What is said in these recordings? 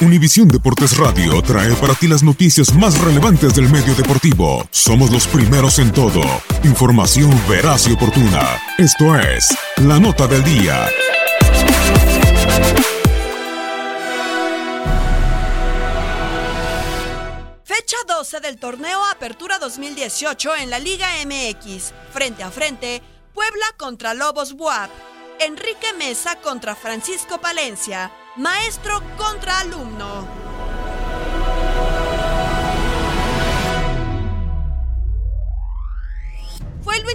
Univisión Deportes Radio trae para ti las noticias más relevantes del medio deportivo. Somos los primeros en todo. Información veraz y oportuna. Esto es La Nota del Día. Fecha 12 del torneo Apertura 2018 en la Liga MX. Frente a frente, Puebla contra Lobos Buap. Enrique Mesa contra Francisco Palencia. Maestro contra alumno.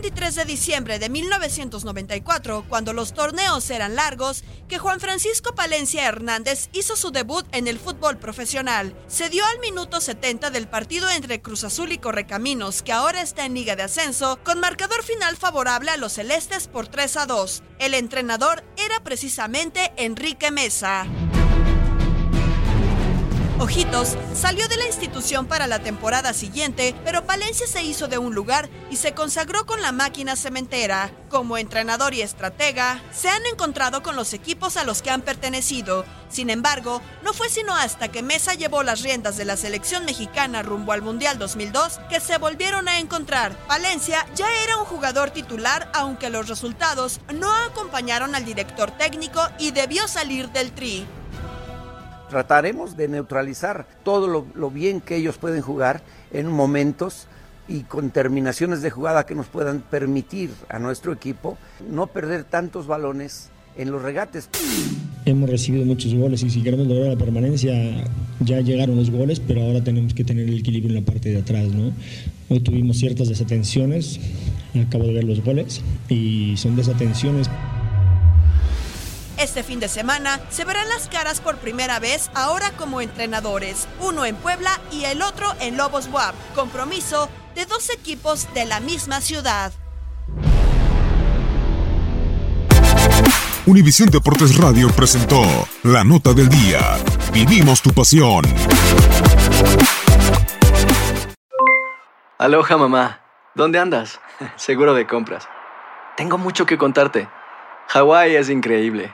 23 de diciembre de 1994, cuando los torneos eran largos, que Juan Francisco Palencia Hernández hizo su debut en el fútbol profesional. Se dio al minuto 70 del partido entre Cruz Azul y Correcaminos, que ahora está en Liga de Ascenso, con marcador final favorable a los celestes por 3 a 2. El entrenador era precisamente Enrique Mesa. Ojitos salió de la institución para la temporada siguiente, pero Palencia se hizo de un lugar y se consagró con la máquina cementera. Como entrenador y estratega, se han encontrado con los equipos a los que han pertenecido. Sin embargo, no fue sino hasta que Mesa llevó las riendas de la selección mexicana rumbo al Mundial 2002 que se volvieron a encontrar. Palencia ya era un jugador titular, aunque los resultados no acompañaron al director técnico y debió salir del tri trataremos de neutralizar todo lo, bien que ellos pueden jugar en momentos y con terminaciones de jugada que nos puedan permitir a nuestro equipo no perder tantos balones en los regates. Hemos recibido muchos goles y si queremos lograr la permanencia ya llegaron los goles, pero ahora tenemos que tener el equilibrio en la parte de atrás, ¿no? Hoy tuvimos ciertas desatenciones, acabo de ver los goles y son desatenciones este fin de semana se verán las caras por primera vez ahora como entrenadores, uno en Puebla y el otro en Lobos Buap, compromiso de dos equipos de la misma ciudad. Univisión Deportes Radio presentó la nota del día. Vivimos tu pasión. Aloha mamá, ¿dónde andas? Seguro de compras. Tengo mucho que contarte. Hawái es increíble.